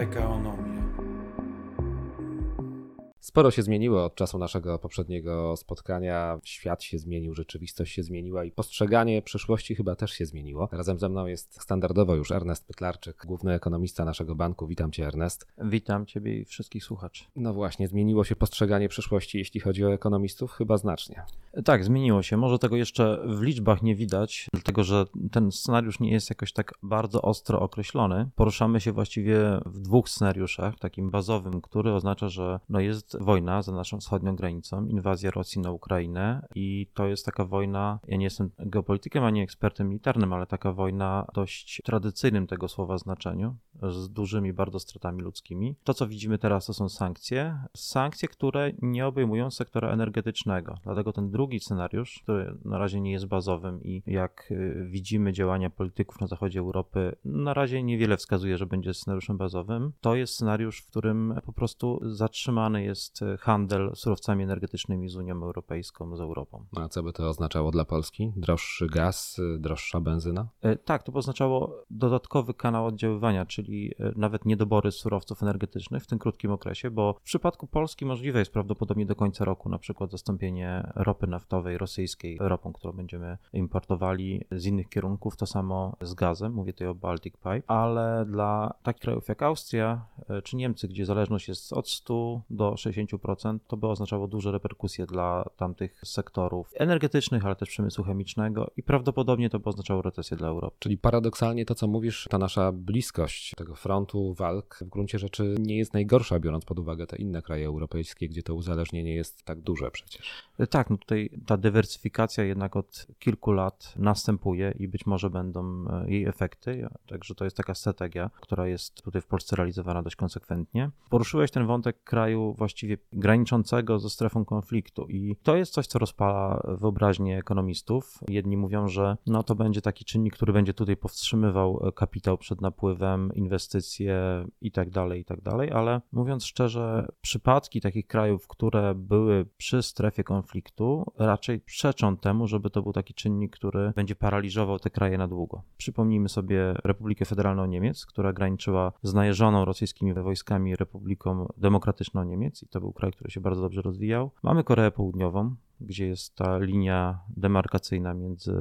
PKO NOM. Sporo się zmieniło od czasu naszego poprzedniego spotkania. Świat się zmienił, rzeczywistość się zmieniła i postrzeganie przyszłości chyba też się zmieniło. Razem ze mną jest standardowo już Ernest Pytlarczyk, główny ekonomista naszego banku. Witam Cię, Ernest. Witam Ciebie i wszystkich słuchaczy. No właśnie, zmieniło się postrzeganie przyszłości, jeśli chodzi o ekonomistów? Chyba znacznie. Tak, zmieniło się. Może tego jeszcze w liczbach nie widać, dlatego że ten scenariusz nie jest jakoś tak bardzo ostro określony. Poruszamy się właściwie w dwóch scenariuszach. Takim bazowym, który oznacza, że no jest wojna za naszą wschodnią granicą, inwazja Rosji na Ukrainę i to jest taka wojna, ja nie jestem geopolitykiem ani ekspertem militarnym, ale taka wojna dość tradycyjnym tego słowa znaczeniu, z dużymi bardzo stratami ludzkimi. To, co widzimy teraz, to są sankcje. Sankcje, które nie obejmują sektora energetycznego. Dlatego ten drugi scenariusz, który na razie nie jest bazowym i jak y, widzimy działania polityków na zachodzie Europy, na razie niewiele wskazuje, że będzie scenariuszem bazowym. To jest scenariusz, w którym po prostu zatrzymany jest jest handel surowcami energetycznymi z Unią Europejską, z Europą. A co by to oznaczało dla Polski? Droższy gaz, droższa benzyna? Tak, to by oznaczało dodatkowy kanał oddziaływania, czyli e, nawet niedobory surowców energetycznych w tym krótkim okresie, bo w przypadku Polski możliwe jest prawdopodobnie do końca roku na przykład zastąpienie ropy naftowej rosyjskiej ropą, którą będziemy importowali z innych kierunków, to samo z gazem, mówię tutaj o Baltic Pipe, ale dla takich krajów jak Austria e, czy Niemcy, gdzie zależność jest od 100 do 60 60%, to by oznaczało duże reperkusje dla tamtych sektorów energetycznych, ale też przemysłu chemicznego i prawdopodobnie to by oznaczało recesję dla Europy. Czyli paradoksalnie to, co mówisz, ta nasza bliskość tego frontu walk w gruncie rzeczy nie jest najgorsza, biorąc pod uwagę te inne kraje europejskie, gdzie to uzależnienie jest tak duże przecież. Tak, no tutaj ta dywersyfikacja jednak od kilku lat następuje i być może będą e, jej efekty, także to jest taka strategia, która jest tutaj w Polsce realizowana dość konsekwentnie. Poruszyłeś ten wątek kraju właściwie graniczącego ze strefą konfliktu. I to jest coś, co rozpala wyobraźnię ekonomistów. Jedni mówią, że no to będzie taki czynnik, który będzie tutaj powstrzymywał kapitał przed napływem, inwestycje i tak dalej, i tak dalej, ale mówiąc szczerze, przypadki takich krajów, które były przy strefie konfliktu, raczej przeczą temu, żeby to był taki czynnik, który będzie paraliżował te kraje na długo. Przypomnijmy sobie Republikę Federalną Niemiec, która graniczyła z najeżoną rosyjskimi wojskami Republiką Demokratyczną Niemiec i to był kraj, który się bardzo dobrze rozwijał. Mamy Koreę Południową, gdzie jest ta linia demarkacyjna między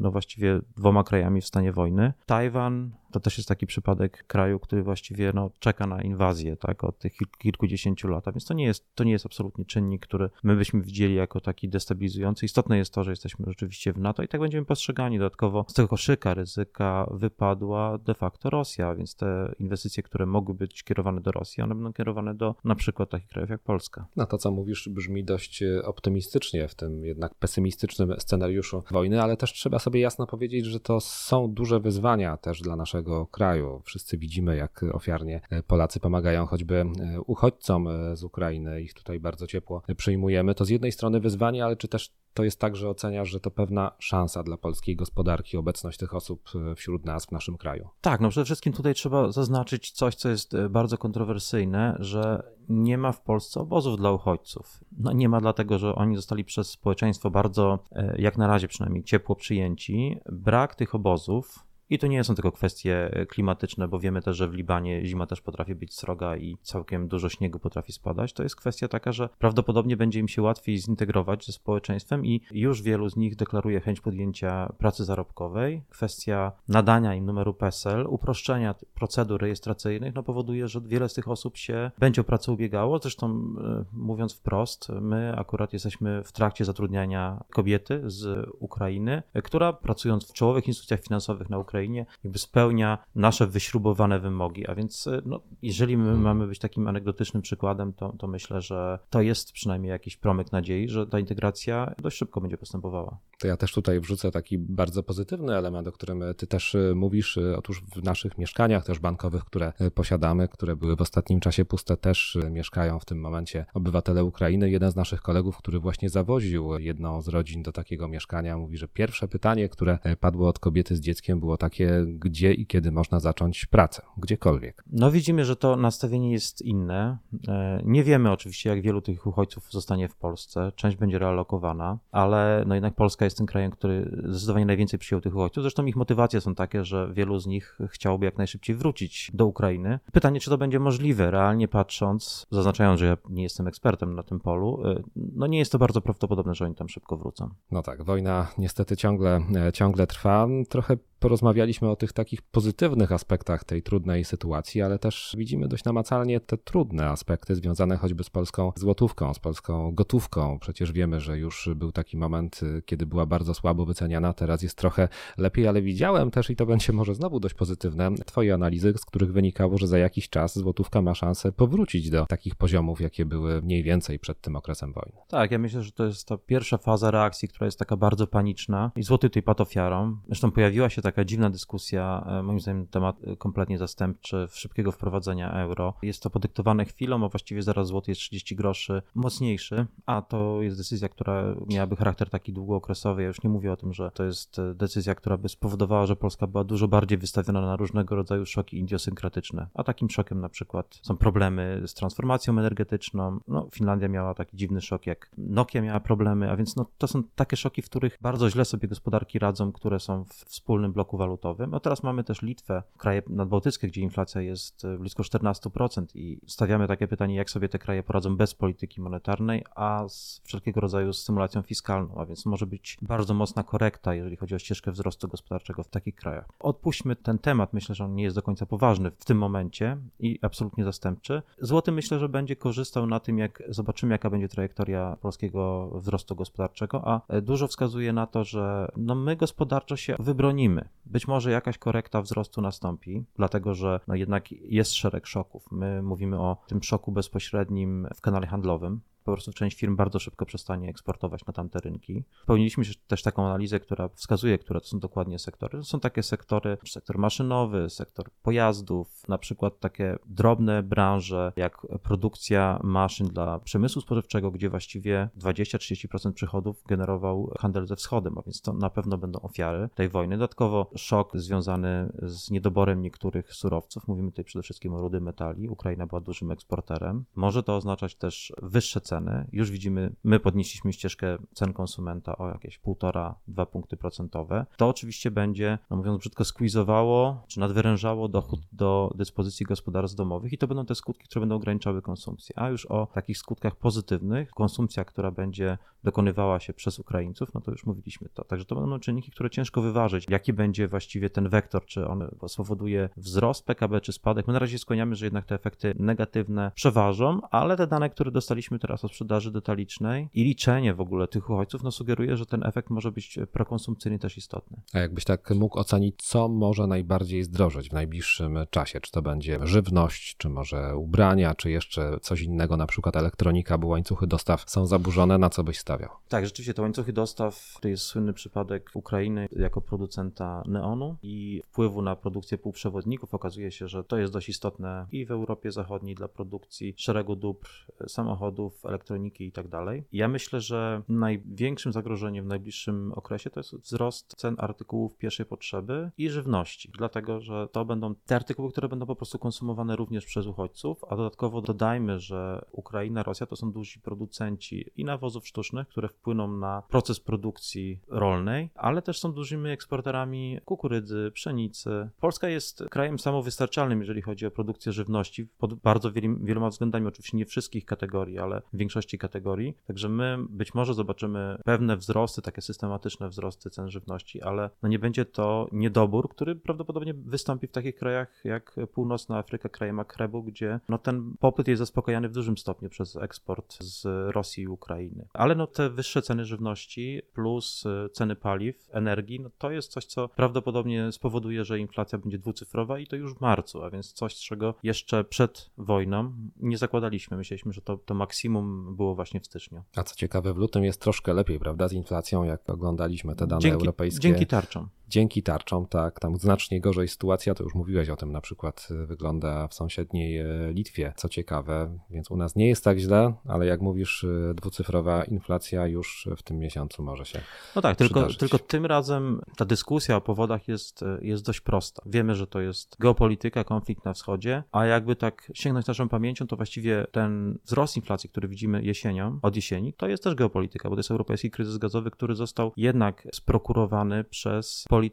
no właściwie dwoma krajami w stanie wojny. Tajwan to też jest taki przypadek kraju, który właściwie no, czeka na inwazję tak, od tych kilkudziesięciu lat. Więc to nie, jest, to nie jest absolutnie czynnik, który my byśmy widzieli jako taki destabilizujący. Istotne jest to, że jesteśmy rzeczywiście w NATO i tak będziemy postrzegani. Dodatkowo z tego koszyka ryzyka wypadła de facto Rosja, więc te inwestycje, które mogły być kierowane do Rosji, one będą kierowane do na przykład takich krajów jak Polska. No to, co mówisz, brzmi dość optymistycznie w tym jednak pesymistycznym scenariuszu wojny, ale też trzeba sobie jasno powiedzieć, że to są duże wyzwania też dla naszego kraju. Wszyscy widzimy, jak ofiarnie Polacy pomagają choćby e, uchodźcom e, z Ukrainy, ich tutaj bardzo ciepło przyjmujemy. To z jednej strony wyzwanie, ale czy też to jest tak, że oceniasz, że to pewna szansa dla polskiej gospodarki, obecność tych osób e, wśród nas w naszym kraju? Tak, no przede wszystkim tutaj trzeba zaznaczyć coś, co jest bardzo kontrowersyjne, że nie ma w Polsce obozów dla uchodźców. No nie ma dlatego, że oni zostali przez społeczeństwo bardzo, e, jak na razie przynajmniej, ciepło przyjęci. Brak tych obozów i to nie są tylko kwestie e, klimatyczne, bo wiemy też, że w Libanie zima też potrafi być sroga i całkiem dużo śniegu potrafi spadać. To jest kwestia taka, że prawdopodobnie będzie im się łatwiej zintegrować ze społeczeństwem i już wielu z nich deklaruje chęć podjęcia pracy zarobkowej. Kwestia nadania im numeru PESEL, uproszczenia procedur rejestracyjnych, no powoduje, że wiele z tych osób się będzie o pracę ubiegało. Zresztą e, mówiąc wprost, my akurat jesteśmy w trakcie zatrudniania kobiety z Ukrainy, e, która pracując w czołowych instytucjach finansowych na Ukrainie, Ukrainie, jakby spełnia nasze wyśrubowane wymogi. A więc, e, no, jeżeli my hmm. mamy być takim anegdotycznym przykładem, to, to myślę, że to jest przynajmniej jakiś promyk nadziei, że ta integracja dość szybko będzie postępowała. To ja też tutaj wrzucę taki bardzo pozytywny element, o którym ty też e, mówisz. E, otóż w naszych mieszkaniach też bankowych, które posiadamy, które były w ostatnim czasie puste, też mieszkają w tym momencie obywatele Ukrainy. Jeden z naszych kolegów, który właśnie zawoził jedną z rodzin do takiego mieszkania, mówi, że pierwsze pytanie, które padło od kobiety z dzieckiem, było takie, gdzie i kiedy można zacząć pracę, gdziekolwiek. No widzimy, że to nastawienie jest inne. E, nie wiemy oczywiście, jak wielu tych uchodźców zostanie w Polsce. Część będzie realokowana, ale no jednak Polska jest jest tym krajem, który zdecydowanie najwięcej przyjął tych uchodźców. Zresztą ich motywacje są takie, że wielu z nich chciałoby jak najszybciej wrócić do Ukrainy. Pytanie, czy to będzie możliwe, realnie patrząc, zaznaczając, że ja nie jestem ekspertem na tym polu, y, no nie jest to bardzo prawdopodobne, że oni tam szybko wrócą. No tak, wojna niestety ciągle, e, ciągle trwa. Trochę porozmawialiśmy o tych takich pozytywnych aspektach tej trudnej sytuacji, ale też widzimy dość namacalnie te trudne aspekty związane choćby z polską złotówką, z polską gotówką. Przecież wiemy, że już był taki moment, y, kiedy była bardzo słabo wyceniana, teraz jest trochę lepiej, ale widziałem też, i to będzie może znowu dość pozytywne, Twoje analizy, z których wynikało, że za jakiś czas złotówka ma szansę powrócić do takich poziomów, jakie były mniej więcej przed tym okresem wojny. Tak, ja myślę, że to jest ta pierwsza faza reakcji, która jest taka bardzo paniczna i złoty tutaj padł ofiarą. Zresztą pojawiła się taka dziwna dyskusja, e, moim zdaniem temat e, kompletnie zastępczy szybkiego wprowadzenia euro. Jest to podyktowane chwilą, a właściwie zaraz złoty jest 30 groszy mocniejszy, a to jest decyzja, która miałaby charakter taki długookresowy. Ja już nie mówię o tym, że to jest e, decyzja, która by spowodowała, że Polska była dużo bardziej wystawiona na różnego rodzaju szoki idiosynkratyczne. A takim szokiem na przykład są problemy z transformacją energetyczną. No, Finlandia miała taki dziwny szok, jak Nokia miała problemy, a więc no, to są takie szoki, w których bardzo źle sobie gospodarki radzą, które są w wspólnym bloku walutowym. No teraz mamy też Litwę, kraje nadbałtyckie, gdzie inflacja jest e, blisko 14% i stawiamy takie pytanie, jak sobie te kraje poradzą bez polityki monetarnej, a z wszelkiego rodzaju stymulacją fiskalną, a więc może być bardzo mocna korekta, jeżeli chodzi o ścieżkę wzrostu gospodarczego w takich krajach. Odpuśćmy ten temat, myślę, że on nie jest do końca poważny w tym momencie i absolutnie zastępczy. Złoty myślę, że będzie korzystał na tym, jak zobaczymy, jaka będzie trajektoria polskiego wzrostu gospodarczego, a e, dużo wskazuje na to, że no my gospodarczo się wybronimy. Być może jakaś korekta wzrostu nastąpi, dlatego że no jednak jest szereg szoków. My mówimy o tym szoku bezpośrednim w kanale handlowym, po prostu część firm bardzo szybko przestanie eksportować na tamte rynki. Pełniliśmy też taką analizę, która wskazuje, które to są dokładnie sektory. To są takie sektory, sektor maszynowy, sektor pojazdów, na przykład takie drobne branże, jak produkcja maszyn dla przemysłu spożywczego, gdzie właściwie 20-30% przychodów generował handel ze wschodem, a więc to na pewno będą ofiary tej wojny. Dodatkowo szok związany z niedoborem niektórych surowców. Mówimy tutaj przede wszystkim o rudy metali. Ukraina była dużym eksporterem. Może to oznaczać też wyższe ceny ceny. Już widzimy, my podnieśliśmy ścieżkę cen konsumenta o jakieś 1,5-2 punkty procentowe. To oczywiście będzie, no mówiąc brzydko, squeezowało czy nadwyrężało dochód do dyspozycji gospodarstw domowych i to będą te skutki, które będą ograniczały konsumpcję. A już o takich skutkach pozytywnych, konsumpcja, która będzie dokonywała się przez Ukraińców, no to już mówiliśmy to. Także to będą czynniki, które ciężko wyważyć. Jaki będzie właściwie ten wektor, czy on spowoduje wzrost PKB, czy spadek. My na razie skłaniamy, że jednak te efekty negatywne przeważą, ale te dane, które dostaliśmy teraz o sprzedaży detalicznej i liczenie w ogóle tych uchodźców, no sugeruje, że ten efekt może być prokonsumpcyjny też istotny. A jakbyś tak mógł ocenić, co może najbardziej zdrożeć w najbliższym czasie? Czy to będzie żywność, czy może ubrania, czy jeszcze coś innego, na przykład elektronika, bo łańcuchy dostaw są zaburzone, na co byś stawiał? Tak, rzeczywiście te łańcuchy dostaw, to jest słynny przypadek Ukrainy jako producenta neonu i wpływu na produkcję półprzewodników. Okazuje się, że to jest dość istotne i w Europie Zachodniej dla produkcji szeregu dóbr, samochodów, elektroniki i tak dalej. Ja myślę, że największym zagrożeniem w najbliższym okresie to jest wzrost cen artykułów pierwszej potrzeby i żywności, dlatego że to będą te artykuły, które będą po prostu konsumowane również przez uchodźców, a dodatkowo dodajmy, że Ukraina, Rosja to są duzi producenci i nawozów sztucznych, które wpłyną na proces produkcji rolnej, ale też są dużymi eksporterami kukurydzy, pszenicy. Polska jest krajem samowystarczalnym, jeżeli chodzi o produkcję żywności pod bardzo wieloma względami, oczywiście nie wszystkich kategorii, ale w większości kategorii. Także my być może zobaczymy pewne wzrosty, takie systematyczne wzrosty cen żywności, ale no nie będzie to niedobór, który prawdopodobnie wystąpi w takich krajach jak północna Afryka, kraje Makrebu, gdzie no ten popyt jest zaspokajany w dużym stopniu przez eksport z Rosji i Ukrainy. Ale no te wyższe ceny żywności plus y, ceny paliw, energii, no to jest coś, co prawdopodobnie spowoduje, że inflacja będzie dwucyfrowa i to już w marcu, a więc coś, czego jeszcze przed wojną nie zakładaliśmy. Myśleliśmy, że to, to maksimum było właśnie w styczniu. A co ciekawe, w lutym jest troszkę lepiej, prawda, z inflacją, jak oglądaliśmy te dane dzięki, europejskie. Dzięki tarczom dzięki tarczom, tak, tam znacznie gorzej sytuacja, to już mówiłeś o tym, na przykład wygląda w sąsiedniej Litwie, co ciekawe, więc u nas nie jest tak źle, ale jak mówisz, dwucyfrowa inflacja już w tym miesiącu może się No tak, tylko, tylko tym razem ta dyskusja o powodach jest, jest dość prosta. Wiemy, że to jest geopolityka, konflikt na wschodzie, a jakby tak sięgnąć naszą pamięcią, to właściwie ten wzrost inflacji, który widzimy jesienią, od jesieni, to jest też geopolityka, bo to jest europejski kryzys gazowy, który został jednak sprokurowany przez politykę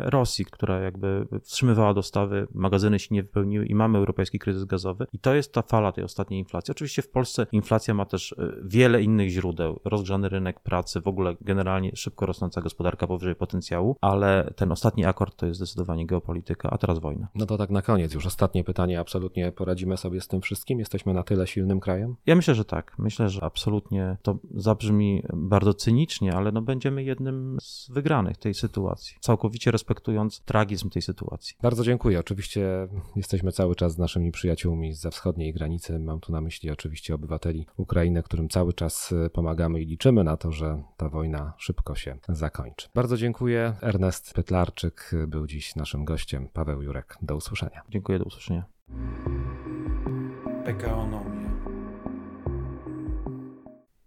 Rosji, która jakby wstrzymywała dostawy, magazyny się nie wypełniły i mamy europejski kryzys gazowy. I to jest ta fala tej ostatniej inflacji. Oczywiście w Polsce inflacja ma też y, wiele innych źródeł. Rozgrzany rynek pracy, w ogóle generalnie szybko rosnąca gospodarka powyżej potencjału, ale ten ostatni akord to jest zdecydowanie geopolityka, a teraz wojna. No to tak na koniec, już ostatnie pytanie. Absolutnie poradzimy sobie z tym wszystkim? Jesteśmy na tyle silnym krajem? Ja myślę, że tak. Myślę, że absolutnie to zabrzmi bardzo cynicznie, ale no będziemy jednym z wygranych tej sytuacji, całkowicie respektując tragizm tej sytuacji. Bardzo dziękuję. Oczywiście jesteśmy cały czas z naszymi przyjaciółmi za wschodniej granicy. Mam tu na myśli oczywiście obywateli Ukrainy, którym cały czas pomagamy i liczymy na to, że ta wojna szybko się zakończy. Bardzo dziękuję. Ernest Pytlarczyk był dziś naszym gościem. Paweł Jurek. Do usłyszenia. Dziękuję, do usłyszenia. PKO